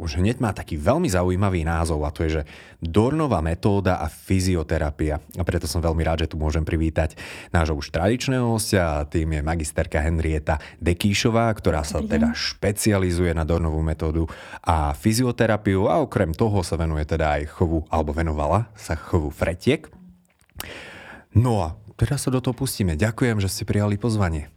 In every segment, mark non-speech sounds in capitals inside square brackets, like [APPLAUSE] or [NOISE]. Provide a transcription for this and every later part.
už hneď má taký veľmi zaujímavý názov a to je, že Dornová metóda a fyzioterapia. A preto som veľmi rád, že tu môžem privítať nášho už tradičného hostia a tým je magisterka Henrieta Dekíšová, ktorá sa teda špecializuje na Dornovú metódu a fyzioterapiu a okrem toho sa venuje teda aj chovu, alebo venovala sa chovu fretiek. No a teraz sa do toho pustíme. Ďakujem, že ste prijali pozvanie.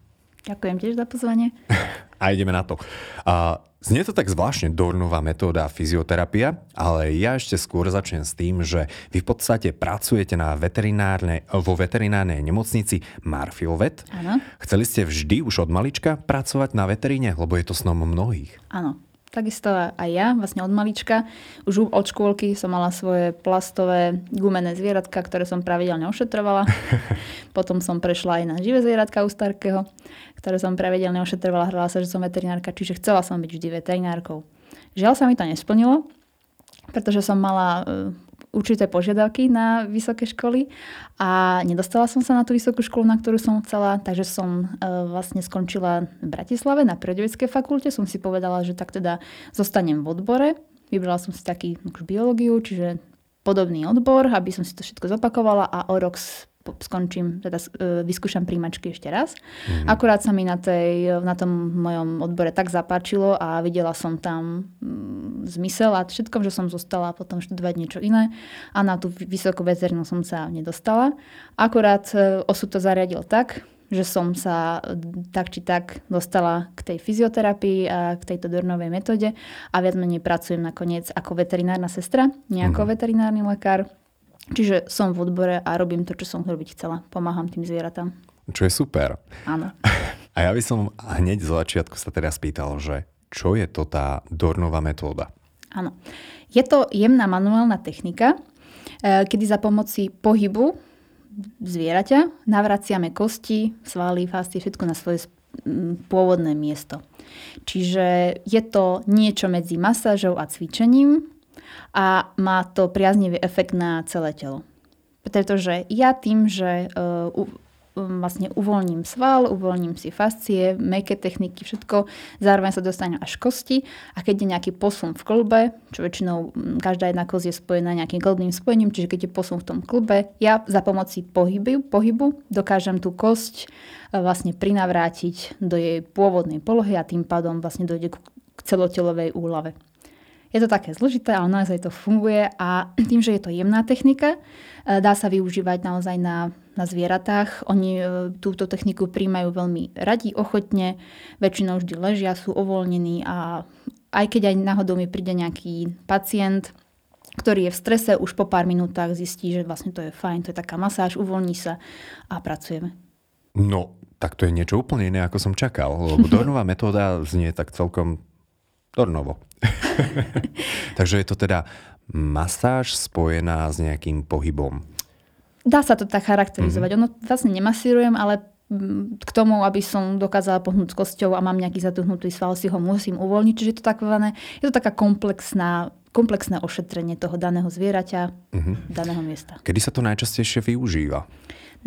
Ďakujem tiež za pozvanie. [LAUGHS] A ideme na to. A Znie to tak zvláštne Dornová metóda fyzioterapia, ale ja ešte skôr začnem s tým, že vy v podstate pracujete na veterinárnej, vo veterinárnej nemocnici Marfilvet. Áno. Chceli ste vždy už od malička pracovať na veteríne, lebo je to snom mnohých. Áno. Takisto aj ja, vlastne od malička. Už od škôlky som mala svoje plastové gumené zvieratka, ktoré som pravidelne ošetrovala. [LAUGHS] Potom som prešla aj na živé zvieratka u Starkého, ktoré som pravidelne ošetrovala. Hrala sa, že som veterinárka, čiže chcela som byť vždy veterinárkou. Žiaľ sa mi to nesplnilo, pretože som mala určité požiadavky na vysoké školy a nedostala som sa na tú vysokú školu, na ktorú som chcela, takže som e, vlastne skončila v Bratislave na prírodovedeckej fakulte. Som si povedala, že tak teda zostanem v odbore. Vybrala som si taký biológiu, čiže podobný odbor, aby som si to všetko zopakovala a o rok skončím, teda e, vyskúšam príjmačky ešte raz. Mm-hmm. Akurát sa mi na, tej, na tom mojom odbore tak zapáčilo a videla som tam mm, zmysel a všetkom, že som zostala potom študovať niečo iné a na tú vysokú veterinu som sa nedostala. Akurát e, osud to zariadil tak, že som sa tak či tak dostala k tej fyzioterapii a k tejto dornovej metóde a viac menej pracujem nakoniec ako veterinárna sestra, nie ako mm-hmm. veterinárny lekár Čiže som v odbore a robím to, čo som robiť chcela. Pomáham tým zvieratám. Čo je super. Áno. [LAUGHS] A ja by som hneď z začiatku sa teda spýtal, že čo je to tá Dornová metóda? Áno. Je to jemná manuálna technika, e, kedy za pomoci pohybu zvieraťa navraciame kosti, svaly, fasty, všetko na svoje pôvodné miesto. Čiže je to niečo medzi masážou a cvičením, a má to priaznivý efekt na celé telo. Pretože ja tým, že uh, vlastne uvoľním sval, uvoľním si fascie, meké techniky, všetko, zároveň sa dostane až kosti a keď je nejaký posun v klbe, čo väčšinou každá jedna kosť je spojená nejakým klbným spojením, čiže keď je posun v tom klbe, ja za pomoci pohybu, pohybu dokážem tú kosť e, vlastne prinavrátiť do jej pôvodnej polohy a tým pádom vlastne dojde k celotelovej úlave. Je to také zložité, ale naozaj to funguje a [CLEARS THROAT] tým, že je to jemná technika, e, dá sa využívať naozaj na, na zvieratách. Oni e, túto techniku príjmajú veľmi radi, ochotne, väčšinou vždy ležia, sú uvoľnení a aj keď aj náhodou mi príde nejaký pacient, ktorý je v strese, už po pár minútach zistí, že vlastne to je fajn, to je taká masáž, uvoľní sa a pracujeme. No, tak to je niečo úplne iné, ako som čakal, lebo [LAUGHS] Dornová metóda znie tak celkom Dornovo. [LAUGHS] Takže je to teda masáž spojená s nejakým pohybom. Dá sa to tak charakterizovať. Mm-hmm. Ono vlastne nemasírujem, ale mm, k tomu, aby som dokázala pohnúť kosťou a mám nejaký zatuhnutý sval, si ho musím uvoľniť. Čiže je to, takové, je to taká komplexná, komplexné ošetrenie toho daného zvieraťa, mm-hmm. daného miesta. Kedy sa to najčastejšie využíva?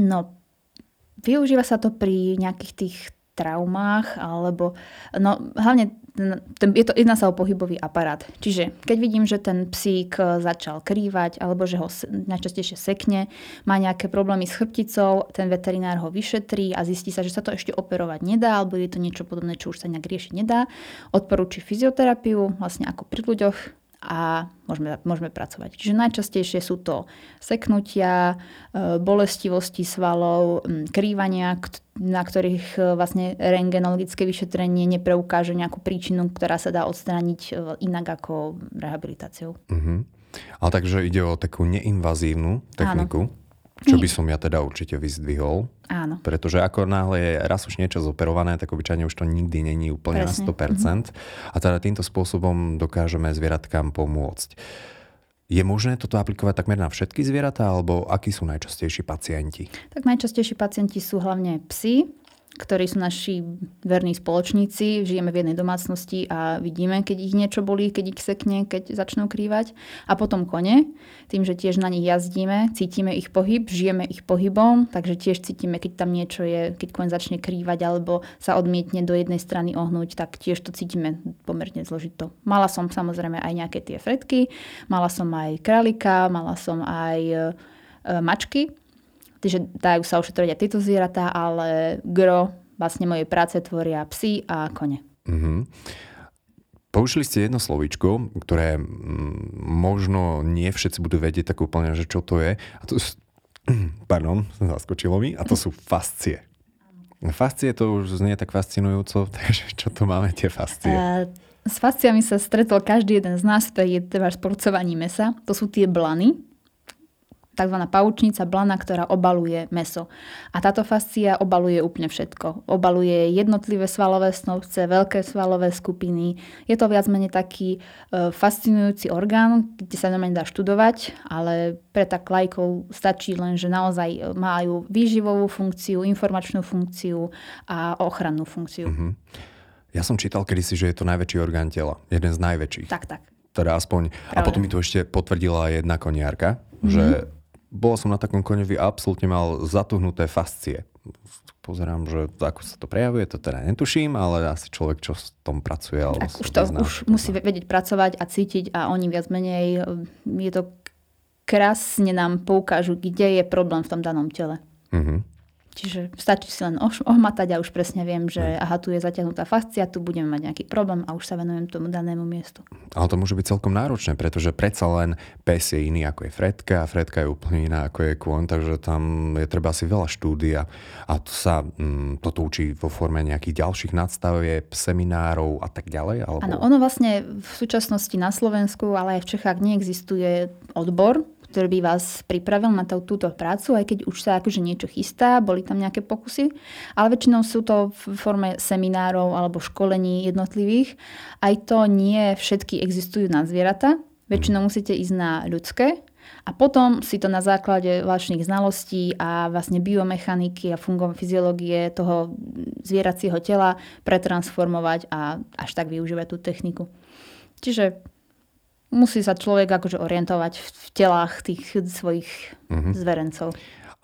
No, využíva sa to pri nejakých tých traumách, alebo no, hlavne ten, je to, jedná sa o pohybový aparát. Čiže keď vidím, že ten psík e, začal krývať alebo že ho najčastejšie sekne, má nejaké problémy s chrbticou, ten veterinár ho vyšetrí a zistí sa, že sa to ešte operovať nedá alebo je to niečo podobné, čo už sa nejak riešiť nedá, odporúči fyzioterapiu, vlastne ako pri ľuďoch, a môžeme, môžeme pracovať. Čiže najčastejšie sú to seknutia, e, bolestivosti svalov, krývania, na ktorých e, vlastne rengenologické vyšetrenie nepreukáže nejakú príčinu, ktorá sa dá odstrániť e, inak ako rehabilitáciou. Uh-huh. Ale takže ide o takú neinvazívnu techniku. Áno. Čo by som ja teda určite vyzdvihol. Áno. Pretože ako náhle je raz už niečo zoperované, tak obyčajne už to nikdy není úplne Presne. na 100%. Mm-hmm. A teda týmto spôsobom dokážeme zvieratkám pomôcť. Je možné toto aplikovať takmer na všetky zvieratá, alebo akí sú najčastejší pacienti? Tak najčastejší pacienti sú hlavne psy, ktorí sú naši verní spoločníci, žijeme v jednej domácnosti a vidíme, keď ich niečo bolí, keď ich sekne, keď začnú krývať. A potom kone, tým, že tiež na nich jazdíme, cítime ich pohyb, žijeme ich pohybom, takže tiež cítime, keď tam niečo je, keď koň začne krývať alebo sa odmietne do jednej strany ohnúť, tak tiež to cítime pomerne zložito. Mala som samozrejme aj nejaké tie fretky, mala som aj králika, mala som aj e, mačky, Takže dajú sa ošetriť aj tieto zvieratá, ale gro vlastne mojej práce tvoria psy a kone. Mm-hmm. Použili ste jedno slovíčko, ktoré možno nie všetci budú vedieť tak úplne, že čo to je. A to, [CLEARS THROAT] pardon, zaskočilo mi. A to sú fascie. Fascie to už znie tak fascinujúco, [LAUGHS] takže čo to máme tie fascie? Uh, s fasciami sa stretol každý jeden z nás pri spracovaní mesa. To sú tie blany, tzv. paučnica blana, ktorá obaluje meso. A táto fascia obaluje úplne všetko. Obaluje jednotlivé svalové snovce, veľké svalové skupiny. Je to viac menej taký e, fascinujúci orgán, kde sa normálne dá študovať, ale pre tak lajkov stačí len, že naozaj majú výživovú funkciu, informačnú funkciu a ochrannú funkciu. Mm-hmm. Ja som čítal kedysi, že je to najväčší orgán tela. Jeden z najväčších. Tak, tak. Teda aspoň. Pravda. A potom mi to ešte potvrdila jedna koniarka, mm-hmm. že bol som na takom koňovi a absolútne mal zatuhnuté fascie. Pozerám, že ako sa to prejavuje, to teda netuším, ale asi človek, čo s tom pracuje. Alebo tak už to vyzná, už musí vedieť pracovať a cítiť a oni viac menej, je to krásne nám poukážu, kde je problém v tom danom tele. Mm-hmm. Čiže stačí si len ohmatať a už presne viem, že aha, tu je zatiahnutá fascia, tu budeme mať nejaký problém a už sa venujem tomu danému miestu. Ale to môže byť celkom náročné, pretože predsa len pes je iný ako je Fredka a Fredka je úplne iná ako je kôň, takže tam je treba asi veľa štúdia a to sa mm, toto učí vo forme nejakých ďalších nadstavieb, seminárov a tak ďalej? Alebo... Áno, ono vlastne v súčasnosti na Slovensku, ale aj v Čechách neexistuje odbor ktorý by vás pripravil na tú, túto prácu, aj keď už sa akože niečo chystá, boli tam nejaké pokusy, ale väčšinou sú to v forme seminárov alebo školení jednotlivých. Aj to nie všetky existujú na zvieratá, väčšinou musíte ísť na ľudské a potom si to na základe vlastných znalostí a vlastne biomechaniky a fungovania fyziológie toho zvieracieho tela pretransformovať a až tak využívať tú techniku. Čiže musí sa človek akože orientovať v telách tých svojich mm-hmm. zverencov.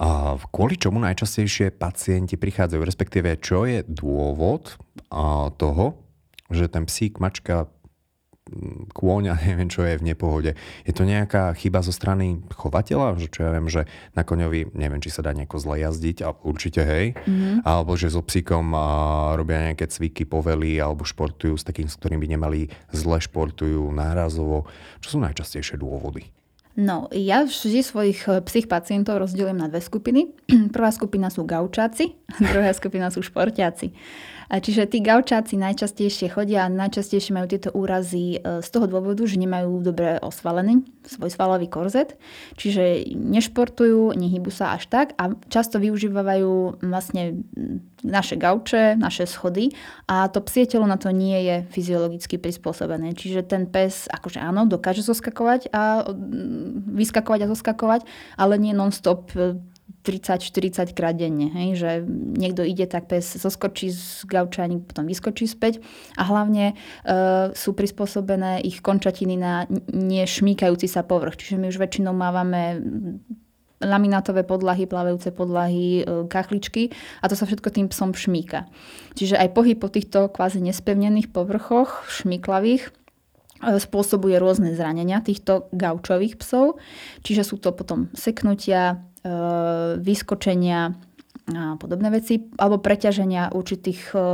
A kvôli čomu najčastejšie pacienti prichádzajú, respektíve čo je dôvod toho, že ten psík, mačka kôň a [LAUGHS] neviem, čo je v nepohode. Je to nejaká chyba zo strany chovateľa? Že čo ja viem, že na koňovi, neviem, či sa dá nejako zle jazdiť, a určite hej. Mm-hmm. Alebo že so psíkom a, robia nejaké cviky, povely alebo športujú s takým, s ktorým by nemali zle športujú nárazovo. Čo sú najčastejšie dôvody? No, ja vždy svojich eh, psích pacientov rozdielujem na dve skupiny. [CLEARS THROAT] Prvá skupina sú gaučáci, [LAUGHS] druhá skupina sú športiaci. Čiže tí gaučáci najčastejšie chodia a najčastejšie majú tieto úrazy e, z toho dôvodu, že nemajú dobre osvalený svoj svalový korzet. Čiže nešportujú, nehybu sa až tak a často využívajú vlastne naše gauče, naše schody a to psie telo na to nie je fyziologicky prispôsobené. Čiže ten pes, akože áno, dokáže zoskakovať a vyskakovať a zoskakovať, ale nie non-stop e, 30-40 krát denne. Hej? Že niekto ide, tak pes zoskočí z gauča, potom vyskočí späť a hlavne e, sú prispôsobené ich končatiny na nešmíkajúci sa povrch. Čiže my už väčšinou mávame laminátové podlahy, plávajúce podlahy, e, kachličky a to sa všetko tým psom šmíka. Čiže aj pohyb po týchto kvázi nespevnených povrchoch, šmíklavých, e, spôsobuje rôzne zranenia týchto gaučových psov. Čiže sú to potom seknutia, vyskočenia a podobné veci, alebo preťaženia určitých, e,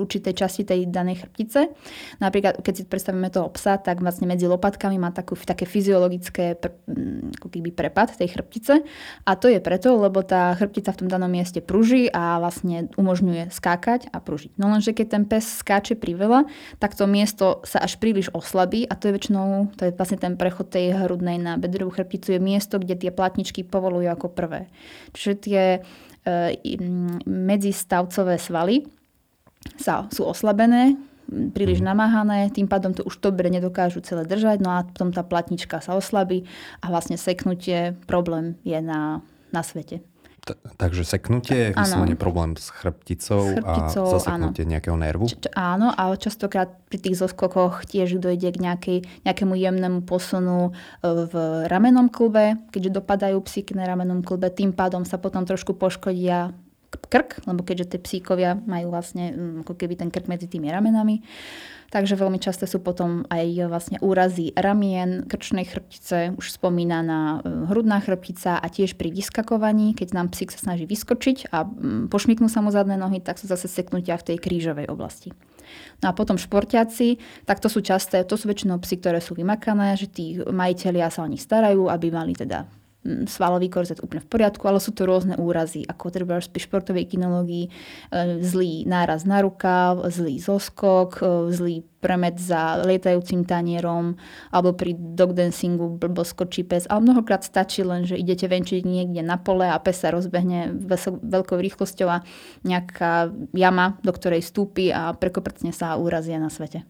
určitej časti tej danej chrbtice. Napríklad, keď si predstavíme toho psa, tak vlastne medzi lopatkami má takú, také fyziologické mm, ako keby prepad tej chrbtice a to je preto, lebo tá chrbtica v tom danom mieste pruží a vlastne umožňuje skákať a pružiť. No lenže keď ten pes skáče priveľa, tak to miesto sa až príliš oslabí a to je väčšinou, to je vlastne ten prechod tej hrudnej na bedrovú chrbticu, je miesto, kde tie platničky povolujú ako prvé. Čiže tie medzistavcové svaly sa, sú oslabené, príliš mhm. namáhané, tým pádom to už dobre nedokážu celé držať, no a potom tá platnička sa oslabí a vlastne seknutie problém je na, na svete. T- takže seknutie, vyslovene problém s chrbticou, s chrbticou a zaseknutie áno. nejakého nervu? Č- áno, ale častokrát pri tých zoskokoch tiež dojde k nejakej, nejakému jemnému posunu e, v ramenom klbe, keďže dopadajú psíky na ramenom klbe, tým pádom sa potom trošku poškodia krk, lebo keďže tie psíkovia majú vlastne mm, ako keby ten krk medzi tými ramenami. Takže veľmi často sú potom aj vlastne úrazy ramien, krčnej chrbtice, už spomínaná e, hrudná chrbtica a tiež pri vyskakovaní, keď nám psík sa snaží vyskočiť a mm, pošmiknú sa mu zadné nohy, tak sú zase seknutia v tej krížovej oblasti. No a potom športiaci, tak to sú časté, to sú väčšinou psy, ktoré sú vymakané, že tí majiteľia sa o nich starajú, aby mali teda svalový korzet úplne v poriadku, ale sú to rôzne úrazy, ako treba pri športovej kinológii, e, zlý náraz na rukav, zlý zoskok, e, zlý premet za lietajúcim tanierom, alebo pri dog dancingu blbo skočí pes. Ale mnohokrát stačí len, že idete venčiť niekde na pole a pes sa rozbehne veľkou rýchlosťou a nejaká jama, do ktorej stúpi a prekoprcne sa a úrazia na svete.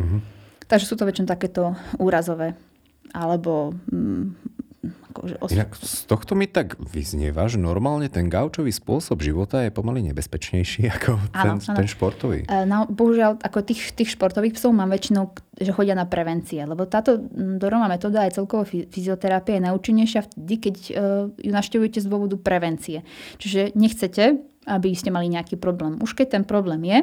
Mm-hmm. Takže sú to väčšinou takéto úrazové alebo mm, Akože os... Inak z tohto mi tak vyznieva, že normálne ten gaučový spôsob života je pomaly nebezpečnejší [LAUGHS] ako ten, ano, ten športový. E, no, bohužiaľ, ako tých, tých športových psov mám väčšinou, že chodia na prevencie, lebo táto dorová metóda aj celkovo fyzioterapia je najúčinnejšia vtedy, keď uh, ju naštevujete z dôvodu prevencie. Čiže nechcete aby ste mali nejaký problém. Už keď ten problém je,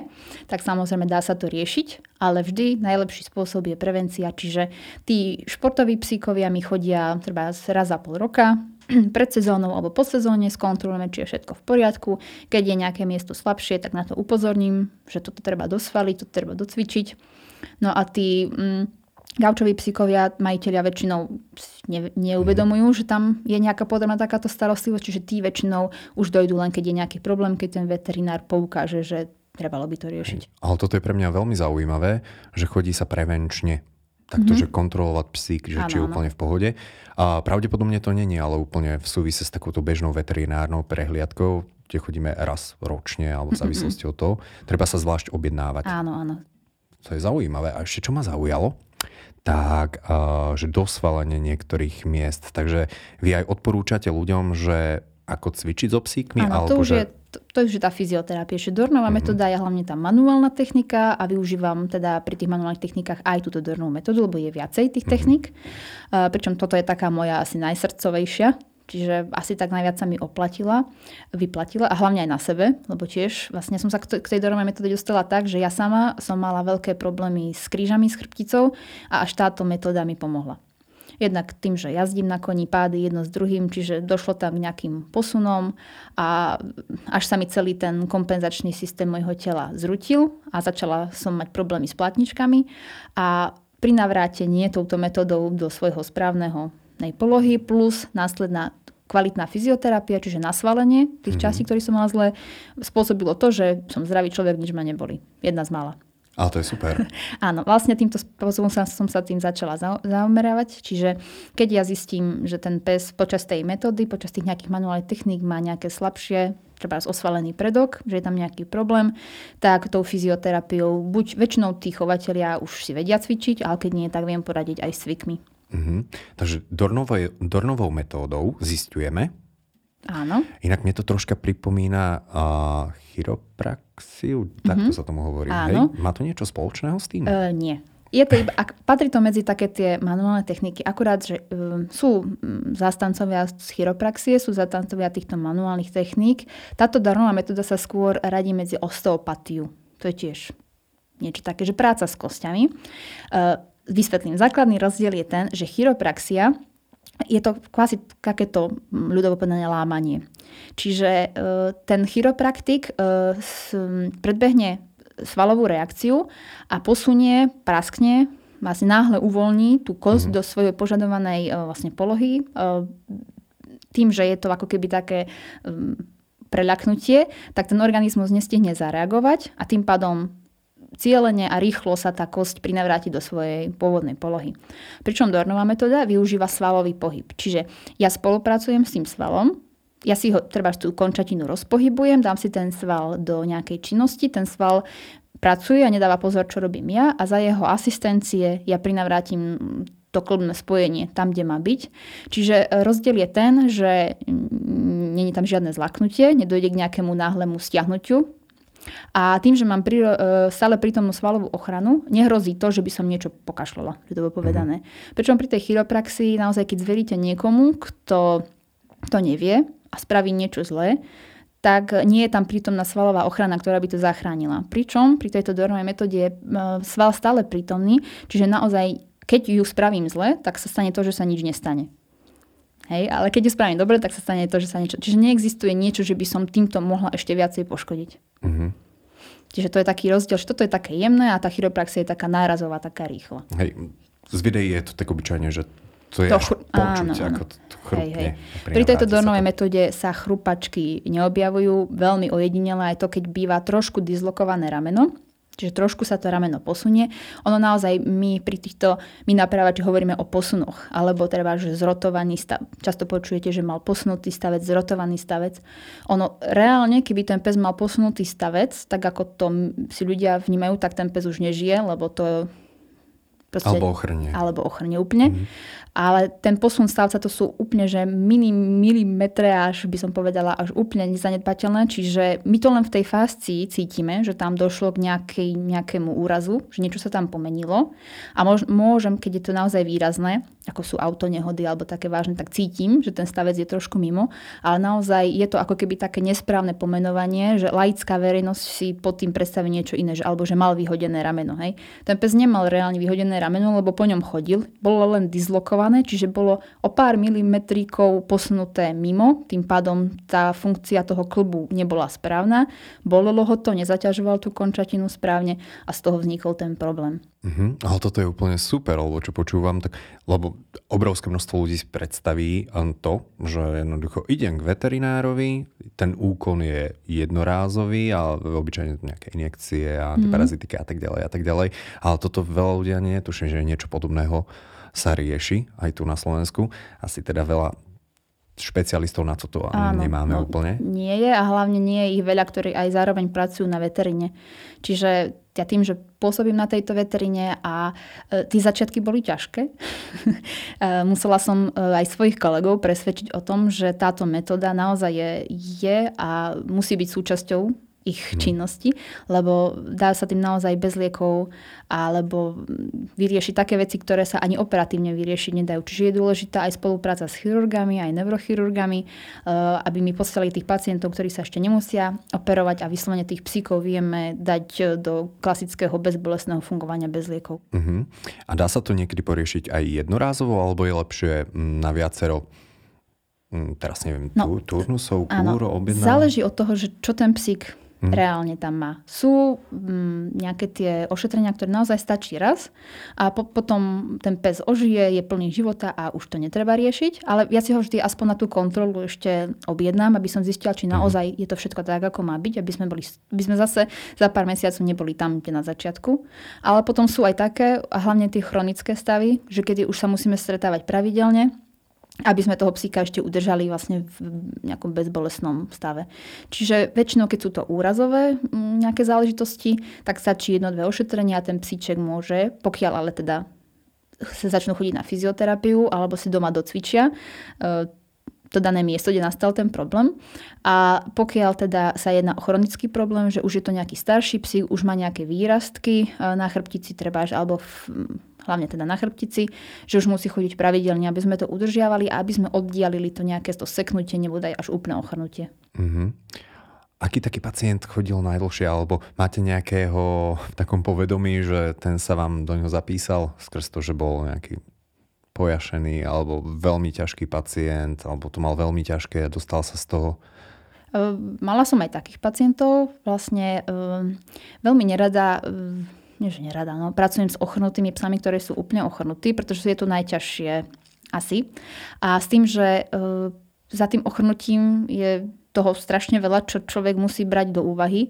tak samozrejme dá sa to riešiť, ale vždy najlepší spôsob je prevencia. Čiže tí športoví psíkovia mi chodia treba raz za pol roka, [CLEARS THROAT] pred sezónou alebo po sezóne skontrolujeme, či je všetko v poriadku. Keď je nejaké miesto slabšie, tak na to upozorním, že toto treba dosvaliť, toto treba docvičiť. No a tí mm, Gaučoví psíkovia, majiteľia väčšinou ne, neuvedomujú, že tam je nejaká potrebná takáto starostlivosť, čiže tí väčšinou už dojdú len, keď je nejaký problém, keď ten veterinár poukáže, že trebalo by to riešiť. Ale toto je pre mňa veľmi zaujímavé, že chodí sa prevenčne. Takto, mm-hmm. že kontrolovať psík, že ano, či je úplne v pohode. A pravdepodobne to není, ale úplne v súvise s takouto bežnou veterinárnou prehliadkou, kde chodíme raz ročne alebo v závislosti od toho. Treba sa zvlášť objednávať. Áno, áno. To je zaujímavé. A ešte čo ma zaujalo, tak že dosvalenie niektorých miest. Takže vy aj odporúčate ľuďom, že ako cvičiť so psíkmi? Áno, to už že... je to, je tá fyzioterapia. Že Dornová mm-hmm. metóda je hlavne tá manuálna technika a využívam teda pri tých manuálnych technikách aj túto Dornovú metódu, lebo je viacej tých mm-hmm. technik. Uh, pričom toto je taká moja asi najsrdcovejšia, Čiže asi tak najviac sa mi oplatila, vyplatila a hlavne aj na sebe, lebo tiež vlastne som sa k tej dorovej metóde dostala tak, že ja sama som mala veľké problémy s krížami, s chrbticou a až táto metóda mi pomohla. Jednak tým, že jazdím na koni, pády jedno s druhým, čiže došlo tam k nejakým posunom a až sa mi celý ten kompenzačný systém môjho tela zrutil a začala som mať problémy s platničkami a pri navrátení touto metodou do svojho správneho polohy plus následná kvalitná fyzioterapia, čiže nasvalenie tých mm-hmm. častí, ktoré som mala zle, spôsobilo to, že som zdravý človek, nič ma neboli. Jedna z mála. Ale to je super. [LAUGHS] Áno, vlastne týmto spôsobom som, som sa tým začala zaomeravať. Čiže keď ja zistím, že ten pes počas tej metódy, počas tých nejakých manuálnych techník má nejaké slabšie, treba osvalený predok, že je tam nejaký problém, tak tou fyzioterapiou buď väčšinou tí chovateľia už si vedia cvičiť, ale keď nie, tak viem poradiť aj s cvikmi. Mm-hmm. Takže Dornovou, Dornovou metódou zistujeme. Áno. Inak mne to troška pripomína uh, chiropraxiu, mm-hmm. takto sa tomu hovorí. Áno. Hej? Má to niečo spoločného s tým? Uh, nie. Je to iba, ak, patrí to medzi také tie manuálne techniky. Akurát, že um, sú zástancovia z chiropraxie, sú zástancovia týchto manuálnych techník. Táto darmová metóda sa skôr radí medzi osteopatiu. To je tiež niečo také, že práca s kostiami. Uh, vysvetlím. Základný rozdiel je ten, že chiropraxia je to kvasi takéto ľudovo povedané lámanie. Čiže e, ten chiropraktik e, predbehne svalovú reakciu a posunie, praskne, vlastne náhle uvoľní tú kosť mm. do svojej požadovanej e, vlastne polohy. Tým, že je to ako keby také preľaknutie, tak ten organizmus nestihne zareagovať a tým pádom cieľene a rýchlo sa tá kosť prinavráti do svojej pôvodnej polohy. Pričom Dornová metóda využíva svalový pohyb. Čiže ja spolupracujem s tým svalom, ja si ho, treba tú končatinu rozpohybujem, dám si ten sval do nejakej činnosti, ten sval pracuje a nedáva pozor, čo robím ja a za jeho asistencie ja prinavrátim to klbné spojenie tam, kde má byť. Čiže rozdiel je ten, že není tam žiadne zlaknutie, nedojde k nejakému náhlemu stiahnutiu. A tým, že mám pri, e, stále prítomnú svalovú ochranu, nehrozí to, že by som niečo pokašľala, že to bolo povedané. Mm. Pričom pri tej chiropraxii naozaj, keď zveríte niekomu, kto to nevie a spraví niečo zlé, tak nie je tam prítomná svalová ochrana, ktorá by to zachránila. Pričom pri tejto dornovej metóde je e, sval stále prítomný, čiže naozaj, keď ju spravím zle, tak sa stane to, že sa nič nestane. Hej, ale keď ju spravím dobre, tak sa stane to, že sa niečo... Čiže neexistuje niečo, že by som týmto mohla ešte viacej poškodiť. Mm-hmm. Čiže to je taký rozdiel, že toto je také jemné a tá chiropraxia je taká nárazová, taká rýchla. Hej, z videí je to tak obyčajne, že to je to chr- počuť, áno, ako to chrupne. Hej, hej. Pri tejto dornovej metóde sa chrupačky neobjavujú, veľmi ojedinele aj to, keď býva trošku dislokované rameno, Čiže trošku sa to rameno posunie. Ono naozaj, my pri týchto, my napravači hovoríme o posunoch, alebo treba, že zrotovaný stav. Často počujete, že mal posunutý stavec, zrotovaný stavec. Ono reálne, keby ten pes mal posunutý stavec, tak ako to si ľudia vnímajú, tak ten pes už nežije, lebo to Proste, alebo ochrne. Alebo ochrne úplne. Mm. Ale ten posun stavca to sú úplne, že mini, milimetre až by som povedala, až úplne nezanedbateľné. Čiže my to len v tej fáscii cítime, že tam došlo k nejakej, nejakému úrazu, že niečo sa tam pomenilo. A môžem, keď je to naozaj výrazné, ako sú autonehody alebo také vážne, tak cítim, že ten stavec je trošku mimo. Ale naozaj je to ako keby také nesprávne pomenovanie, že laická verejnosť si pod tým predstaví niečo iné, že, alebo že mal vyhodené rameno. Hej. Ten pes nemal reálne vyhodené rameno, lebo po ňom chodil. Bolo len dislokované čiže bolo o pár milimetríkov posunuté mimo, tým pádom tá funkcia toho klubu nebola správna, bolelo ho to, nezaťažoval tú končatinu správne a z toho vznikol ten problém. Uh-huh. Ale toto je úplne super, lebo čo počúvam, tak, lebo obrovské množstvo ľudí si predstaví to, že jednoducho idem k veterinárovi, ten úkon je jednorázový a obyčajne nejaké injekcie a mm. parazitiky a tak ďalej a tak ďalej. Ale toto veľa ľudia nie, tuším, že niečo podobného sa rieši aj tu na Slovensku. Asi teda veľa špecialistov na toto Áno, nemáme no, úplne. Nie je a hlavne nie je ich veľa, ktorí aj zároveň pracujú na veterine. Čiže ja tým, že pôsobím na tejto veterine a e, tie začiatky boli ťažké, [LAUGHS] e, musela som e, aj svojich kolegov presvedčiť o tom, že táto metóda naozaj je, je a musí byť súčasťou ich hmm. činnosti, lebo dá sa tým naozaj bez liekov alebo vyriešiť také veci, ktoré sa ani operatívne vyriešiť nedajú. Čiže je dôležitá aj spolupráca s chirurgami, aj neurochirurgami, eh, aby mi poslali tých pacientov, ktorí sa ešte nemusia operovať a vyslovene tých psíkov vieme dať do klasického bezbolestného fungovania bez liekov. Uh-huh. A dá sa to niekedy poriešiť aj jednorázovo, alebo je lepšie mm, na viacero mm, teraz neviem, no, turnusov, kúr, objedná? Záleží od toho, že čo ten psík mm. reálne tam má. Sú mm, nejaké tie ošetrenia, ktoré naozaj stačí raz a po, potom ten pes ožije, je plný života a už to netreba riešiť, ale ja si ho vždy aspoň na tú kontrolu ešte objednám, aby som zistila, či mhm. naozaj je to všetko tak, ako má byť, aby sme, boli, aby sme zase za pár mesiacov neboli tam, kde na začiatku. Ale potom sú aj také, a hlavne tie chronické stavy, že kedy už sa musíme stretávať pravidelne, aby sme toho psíka ešte udržali vlastne v nejakom bezbolesnom stave. Čiže väčšinou, keď sú to úrazové mm, nejaké záležitosti, tak stačí jedno, dve ošetrenia a ten psíček môže, pokiaľ ale teda sa začnú chodiť na fyzioterapiu alebo si doma docvičia, e, to dané miesto, kde nastal ten problém. A pokiaľ teda sa jedná o chronický problém, že už je to nejaký starší psík, už má nejaké výrastky e, na chrbtici treba, alebo v, hlavne teda na chrbtici, že už musí chodiť pravidelne, aby sme to udržiavali a aby sme oddialili to nejaké to seknutie, nebude až úplné ochrnutie. Mm-hmm. Aký taký pacient chodil najdlhšie, alebo máte nejakého v takom povedomí, že ten sa vám do ňoho zapísal skrz to, že bol nejaký pojašený, alebo veľmi ťažký pacient, alebo to mal veľmi ťažké a dostal sa z toho? Mala som aj takých pacientov. Vlastne veľmi nerada nie že nerada, no, pracujem s ochrnutými psami, ktoré sú úplne ochrnutí, pretože je to najťažšie asi. A s tým, že za tým ochrnutím je toho strašne veľa, čo človek musí brať do úvahy. E,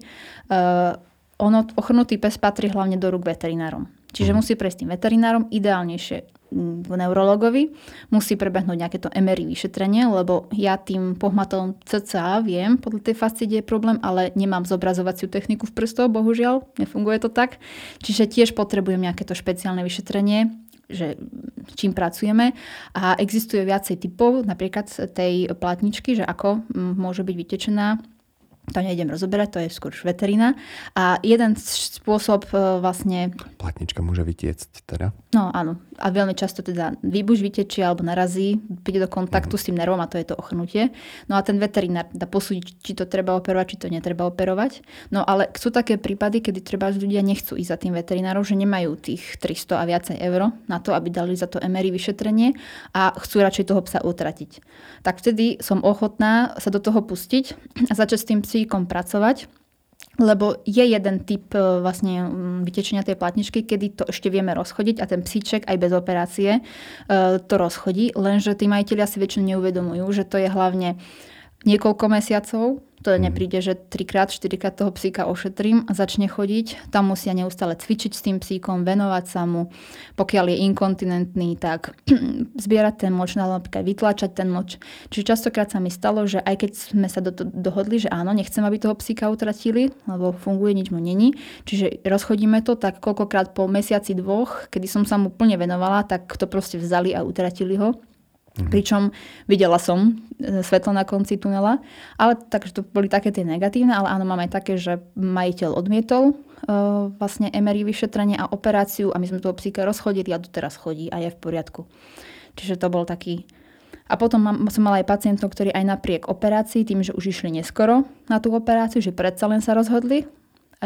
ono, ochrnutý pes patrí hlavne do rúk veterinárom. Čiže mm. musí prejsť tým veterinárom, ideálnejšie v neurologovi, musí prebehnúť nejaké to MRI vyšetrenie, lebo ja tým pohmatom CCA viem, podľa tej fascie je problém, ale nemám zobrazovaciu techniku v prstoch, bohužiaľ, nefunguje to tak. Čiže tiež potrebujem nejaké to špeciálne vyšetrenie, že čím pracujeme a existuje viacej typov, napríklad tej platničky, že ako môže byť vytečená to nejdem rozoberať, to je skôr veterina. A jeden spôsob e, vlastne... Platnička môže vytiecť teda? No áno. A veľmi často teda výbuž vytečie alebo narazí, príde do kontaktu mm. s tým nervom a to je to ochrnutie. No a ten veterinár dá posúdiť, či to treba operovať, či to netreba operovať. No ale sú také prípady, kedy treba ľudia nechcú ísť za tým veterinárom, že nemajú tých 300 a viacej eur na to, aby dali za to MRI vyšetrenie a chcú radšej toho psa utratiť. Tak vtedy som ochotná sa do toho pustiť a začať s tým psíkom pracovať, lebo je jeden typ e, vlastne vytečenia tej platničky, kedy to ešte vieme rozchodiť a ten psíček aj bez operácie e, to rozchodí, lenže tí majiteľia si väčšinou neuvedomujú, že to je hlavne niekoľko mesiacov to mm. nepríde, že trikrát, štyrikrát toho psíka ošetrím a začne chodiť. Tam musia neustále cvičiť s tým psíkom, venovať sa mu. Pokiaľ je inkontinentný, tak [CLEARS THROAT] zbierať ten moč, napríklad vytlačať ten moč. Čiže častokrát sa mi stalo, že aj keď sme sa do, do, dohodli, že áno, nechcem, aby toho psíka utratili, lebo funguje, nič mu není. Čiže rozchodíme to, tak koľkokrát po mesiaci dvoch, kedy som sa mu plne venovala, tak to proste vzali a utratili ho. Mm-hmm. Pričom videla som e, svetlo na konci tunela, ale takže to boli také tie negatívne, ale áno, máme aj také, že majiteľ odmietol uh, vlastne MRI vyšetrenie a operáciu a my sme toho psíka rozchodili a doteraz chodí a je v poriadku. Čiže to bol taký... A potom mám, som mala aj pacientov, ktorí aj napriek operácii, tým, že už išli neskoro na tú operáciu, že predsa len sa rozhodli,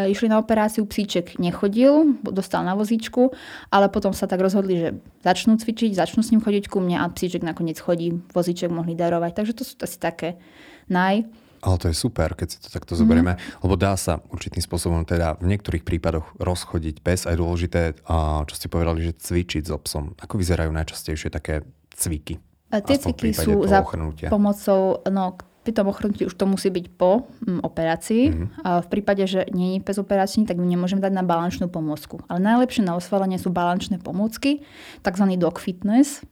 išli na operáciu, psíček nechodil, dostal na vozíčku, ale potom sa tak rozhodli, že začnú cvičiť, začnú s ním chodiť ku mne a psíček nakoniec chodí, vozíček mohli darovať. Takže to sú asi také naj. Ale to je super, keď si to takto zoberieme, mm. lebo dá sa určitým spôsobom teda v niektorých prípadoch rozchodiť pes. Aj dôležité, čo ste povedali, že cvičiť s so psom. Ako vyzerajú najčastejšie také cviky? A tie cviky sú za pomocou, no pri tom ochrnutí už to musí byť po mm, operácii. Mm-hmm. A v prípade, že nie je operačný, tak ju nemôžem dať na balančnú pomôcku. Ale najlepšie na osvalenie sú balančné pomôcky, tzv. dog fitness.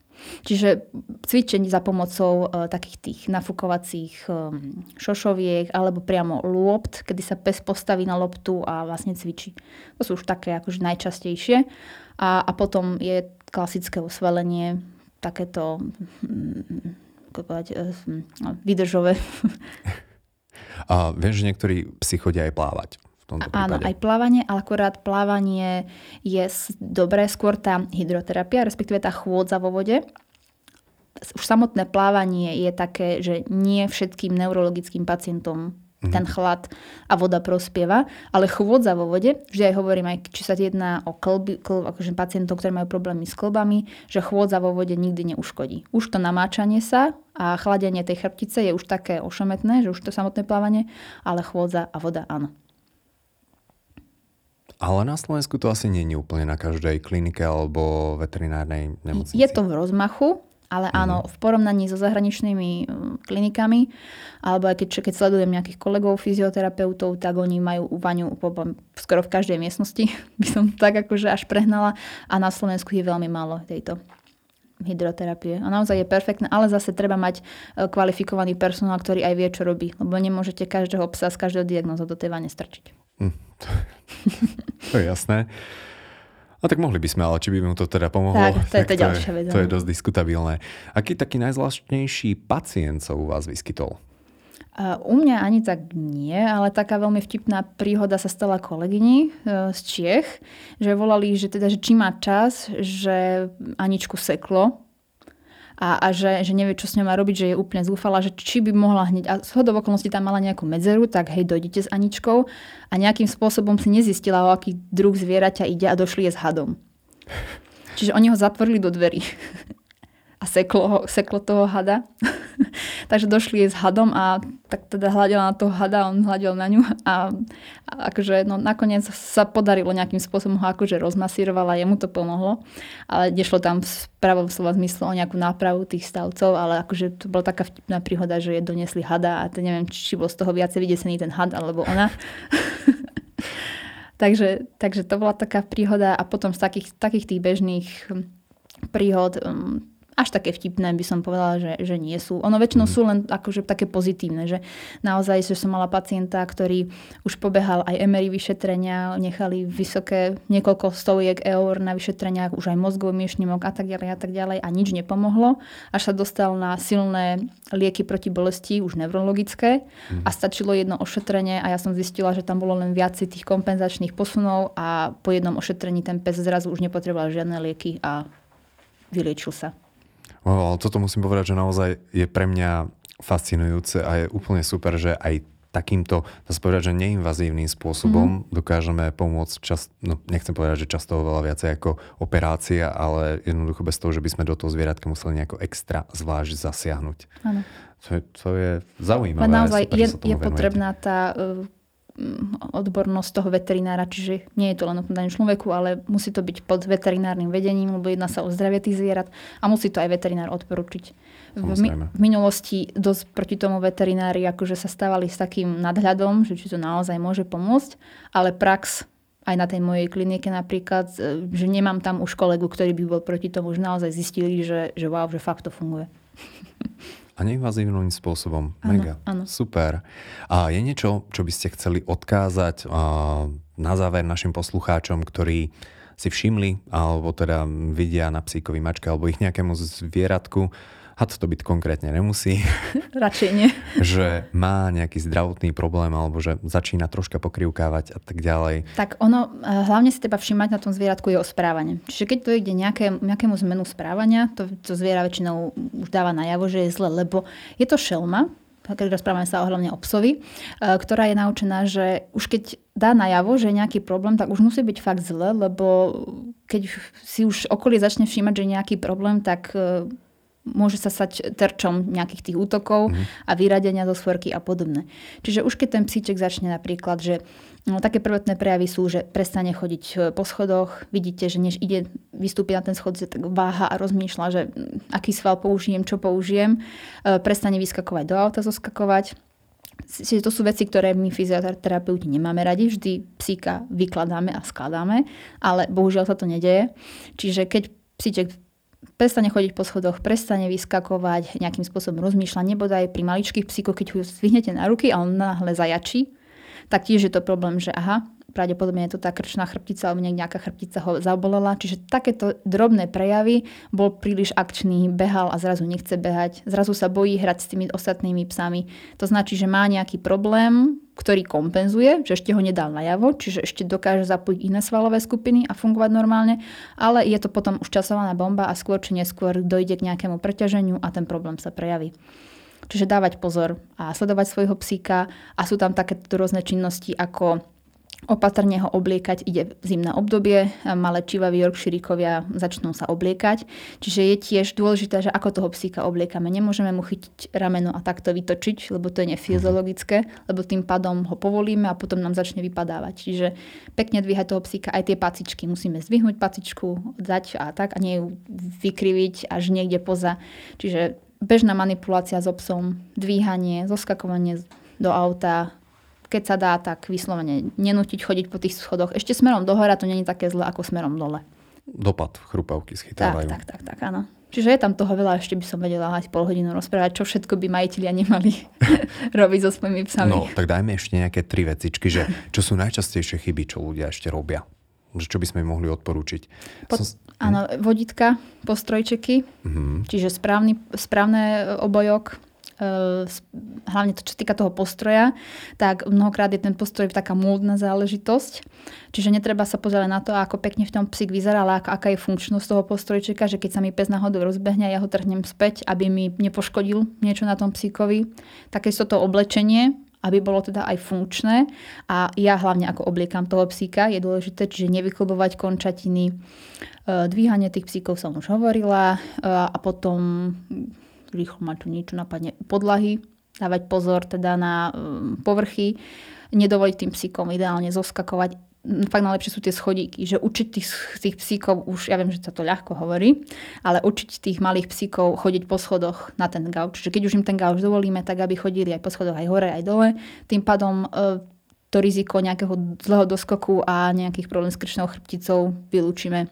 Čiže cvičenie za pomocou e, takých tých nafúkovacích e, šošoviek alebo priamo lôpt, kedy sa pes postaví na loptu a vlastne cvičí. To sú už také akože najčastejšie. A, a potom je klasické osvalenie, takéto mm, ako povedať, eh, no. [LAUGHS] A viem, že niektorí psi chodia aj plávať. V tomto Áno, aj plávanie, ale akorát plávanie je dobré, skôr tá hydroterapia, respektíve tá chôdza vo vode. Už samotné plávanie je také, že nie všetkým neurologickým pacientom mm-hmm. ten chlad a voda prospieva, ale chôdza vo vode, vždy aj hovorím, aj či sa jedná o klby, klb, akože pacientov, ktorí majú problémy s klbami, že chôdza vo vode nikdy neuškodí. Už to namáčanie sa a chladenie tej chrbtice je už také ošemetné, že už to samotné plávanie, ale chôdza a voda áno. Ale na Slovensku to asi nie je úplne na každej klinike alebo veterinárnej nemocnici. Je to v rozmachu, ale áno, mm. v porovnaní so zahraničnými mm, klinikami, alebo aj keď, keď sledujem nejakých kolegov fyzioterapeutov, tak oni majú vaňu skoro v každej miestnosti, [LAUGHS] by som tak akože až prehnala. A na Slovensku je veľmi málo tejto hydroterapie. A naozaj je perfektné, ale zase treba mať e, kvalifikovaný personál, ktorý aj vie, čo robí. Lebo nemôžete každého psa z každého diagnóza do tej vane strčiť. Mm. to je jasné. A tak mohli by sme, ale či by mu to teda pomohlo, tak, to je, to, to, ďalšia vec. To je dosť diskutabilné. Aký taký najzvláštnejší pacient sa u vás vyskytol? Uh, u mňa ani tak nie, ale taká veľmi vtipná príhoda sa stala kolegyni uh, z Čiech, že volali, že teda, že či má čas, že Aničku seklo a, a že, že nevie, čo s ňou má robiť, že je úplne zúfala, že či by mohla hneď, a z hodov okolností tam mala nejakú medzeru, tak hej, dojdete s Aničkou a nejakým spôsobom si nezistila, o aký druh zvieraťa ide a došli je s hadom. Čiže oni ho zatvorili do dverí [LAUGHS] a seklo, seklo toho hada. [LAUGHS] Takže došli s hadom a tak teda hľadela na toho hada, on hľadel na ňu a, a akože no, nakoniec sa podarilo nejakým spôsobom ho akože rozmasírovala, jemu to pomohlo, ale nešlo tam v pravom slova zmysle o nejakú nápravu tých stavcov, ale akože to bola taká vtipná príhoda, že je donesli hada a to neviem, či bol z toho viacej vydesený ten had alebo ona. [LAUGHS] takže, takže to bola taká príhoda a potom z takých, takých tých bežných príhod um, až také vtipné by som povedala, že, že nie sú. Ono väčšinou mm. sú len akože také pozitívne, že naozaj, že som mala pacienta, ktorý už pobehal aj MRI vyšetrenia, nechali vysoké niekoľko stoviek eur na vyšetreniach, už aj mozgový miešnimok a tak ďalej a tak ďalej a nič nepomohlo, až sa dostal na silné lieky proti bolesti, už neurologické mm. a stačilo jedno ošetrenie a ja som zistila, že tam bolo len viac tých kompenzačných posunov a po jednom ošetrení ten pes zrazu už nepotreboval žiadne lieky a vyliečil sa. No, toto musím povedať, že naozaj je pre mňa fascinujúce a je úplne super, že aj takýmto, dá sa povedať, že neinvazívnym spôsobom mm. dokážeme pomôcť čas, no nechcem povedať, že často oveľa viacej ako operácia, ale jednoducho bez toho, že by sme do toho zvieratka museli nejako extra zvlášť zasiahnuť. Ano. To je, to je zaujímavé. Ale naozaj super, je, je potrebná tá uh, odbornosť toho veterinára, čiže nie je to len o danom človeku, ale musí to byť pod veterinárnym vedením, lebo jedná sa o zdravie tých zvierat a musí to aj veterinár odporučiť. V, mi, v minulosti dosť proti tomu veterinári akože sa stávali s takým nadhľadom, že či to naozaj môže pomôcť, ale prax aj na tej mojej klinike napríklad, e, že nemám tam už kolegu, ktorý by bol proti tomu, už naozaj zistili, že, že wow, že fakt to funguje. [LAUGHS] A neinvazívnym spôsobom. Mega. Ano, ano. Super. A je niečo, čo by ste chceli odkázať na záver našim poslucháčom, ktorí si všimli, alebo teda vidia na psíkovi mačke, alebo ich nejakému zvieratku, had to byť konkrétne nemusí. [LAUGHS] Radšej nie. [LAUGHS] že má nejaký zdravotný problém alebo že začína troška pokrivkávať a tak ďalej. Tak ono, e, hlavne si treba všímať na tom zvieratku jeho správanie. Čiže keď to ide nejaké, nejakému zmenu správania, to, to zviera väčšinou už dáva najavo, že je zle, lebo je to šelma, keď rozprávame sa hlavne o psovi, e, ktorá je naučená, že už keď dá najavo, že je nejaký problém, tak už musí byť fakt zle, lebo keď si už okolie začne všímať, že je nejaký problém, tak e, môže sa stať terčom nejakých tých útokov mm. a vyradenia zo svorky a podobne. Čiže už keď ten psíček začne napríklad, že no, také prvotné prejavy sú, že prestane chodiť e, po schodoch, vidíte, že než ide vystúpiť na ten schod, tak váha a rozmýšľa, že mm, aký sval použijem, čo použijem, e, prestane vyskakovať do auta, zoskakovať, Čiže to sú veci, ktoré my fyzioterapeuti nemáme radi. Vždy psíka vykladáme a skladáme, ale bohužiaľ sa to nedeje. Čiže keď psíček prestane chodiť po schodoch, prestane vyskakovať, nejakým spôsobom rozmýšľa, nebodaj pri maličkých psíkoch, keď ho zvihnete na ruky a on náhle zajačí, tak tiež je to problém, že aha, pravdepodobne je to tá krčná chrbtica alebo nejaká chrbtica ho zabolela. Čiže takéto drobné prejavy, bol príliš akčný, behal a zrazu nechce behať, zrazu sa bojí hrať s tými ostatnými psami. To značí, že má nejaký problém, ktorý kompenzuje, že ešte ho nedal najavo, čiže ešte dokáže zapojiť iné svalové skupiny a fungovať normálne, ale je to potom už časovaná bomba a skôr či neskôr dojde k nejakému preťaženiu a ten problém sa prejaví. Čiže dávať pozor a sledovať svojho psíka a sú tam takéto rôzne činnosti ako Opatrne ho obliekať, ide zimné obdobie, malé čivaví Yorkshirekovia začnú sa obliekať. Čiže je tiež dôležité, že ako toho psíka obliekame. Nemôžeme mu chytiť rameno a takto vytočiť, lebo to je nefyziologické, lebo tým pádom ho povolíme a potom nám začne vypadávať. Čiže pekne dvíhať toho psíka aj tie pacičky. Musíme zdvihnúť pacičku, dať a tak a nie ju vykriviť až niekde poza. Čiže bežná manipulácia s obsom, dvíhanie, zoskakovanie do auta, keď sa dá, tak vyslovene nenútiť chodiť po tých schodoch. Ešte smerom dohora to není také zle ako smerom dole. Dopad chrupavky schytávajú. Tak, tak, tak, tak, áno. Čiže je tam toho veľa, ešte by som vedela hať pol hodinu rozprávať, čo všetko by majiteľia nemali [LAUGHS] robiť so svojimi psami. No, tak dajme ešte nejaké tri vecičky, že čo sú najčastejšie chyby, čo ľudia ešte robia. Čo by sme im mohli odporúčiť. Pod, som... Áno, vodítka, postrojčeky, mm-hmm. čiže správny, správne obojok, Eh, hlavne to, čo týka toho postroja, tak mnohokrát je ten postroj taká módna záležitosť. Čiže netreba sa pozerať na to, ako pekne v tom psík vyzerá, ale aká je funkčnosť toho postrojčeka, že keď sa mi pes náhodou rozbehne, ja ho trhnem späť, aby mi nepoškodil niečo na tom psíkovi. Takéto to oblečenie, aby bolo teda aj funkčné. A ja hlavne ako obliekam toho psíka je dôležité, čiže nevyklubovať končatiny. Eh, dvíhanie tých psíkov som už hovorila eh, a potom rýchlo ma tu niečo napadne, podlahy, dávať pozor teda na um, povrchy, nedovoliť tým psíkom ideálne zoskakovať. Fakt najlepšie sú tie schodíky, že učiť tých, tých psíkov, už ja viem, že sa to ľahko hovorí, ale učiť tých malých psíkov chodiť po schodoch na ten gauč. Čiže keď už im ten gauč dovolíme, tak aby chodili aj po schodoch aj hore, aj dole. Tým pádom e, to riziko nejakého zlého doskoku a nejakých problém s krčnou chrbticou vylúčime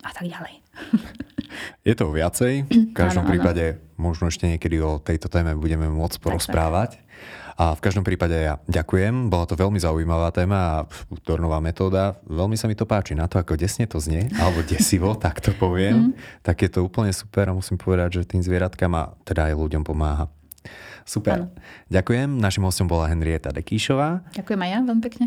a tak ďalej. [LAUGHS] Je to viacej. V každom áno, prípade áno. možno ešte niekedy o tejto téme budeme môcť porozprávať. A v každom prípade ja ďakujem, bola to veľmi zaujímavá téma a útornová metóda. Veľmi sa mi to páči na to, ako desne to znie, alebo [LAUGHS] desivo, tak to poviem. Mm. Tak je to úplne super a musím povedať, že tým zvieratkám a teda aj ľuďom pomáha. Super. Ano. Ďakujem. Našim hostom bola Henrieta Dekíšová. Ďakujem aj ja veľmi pekne.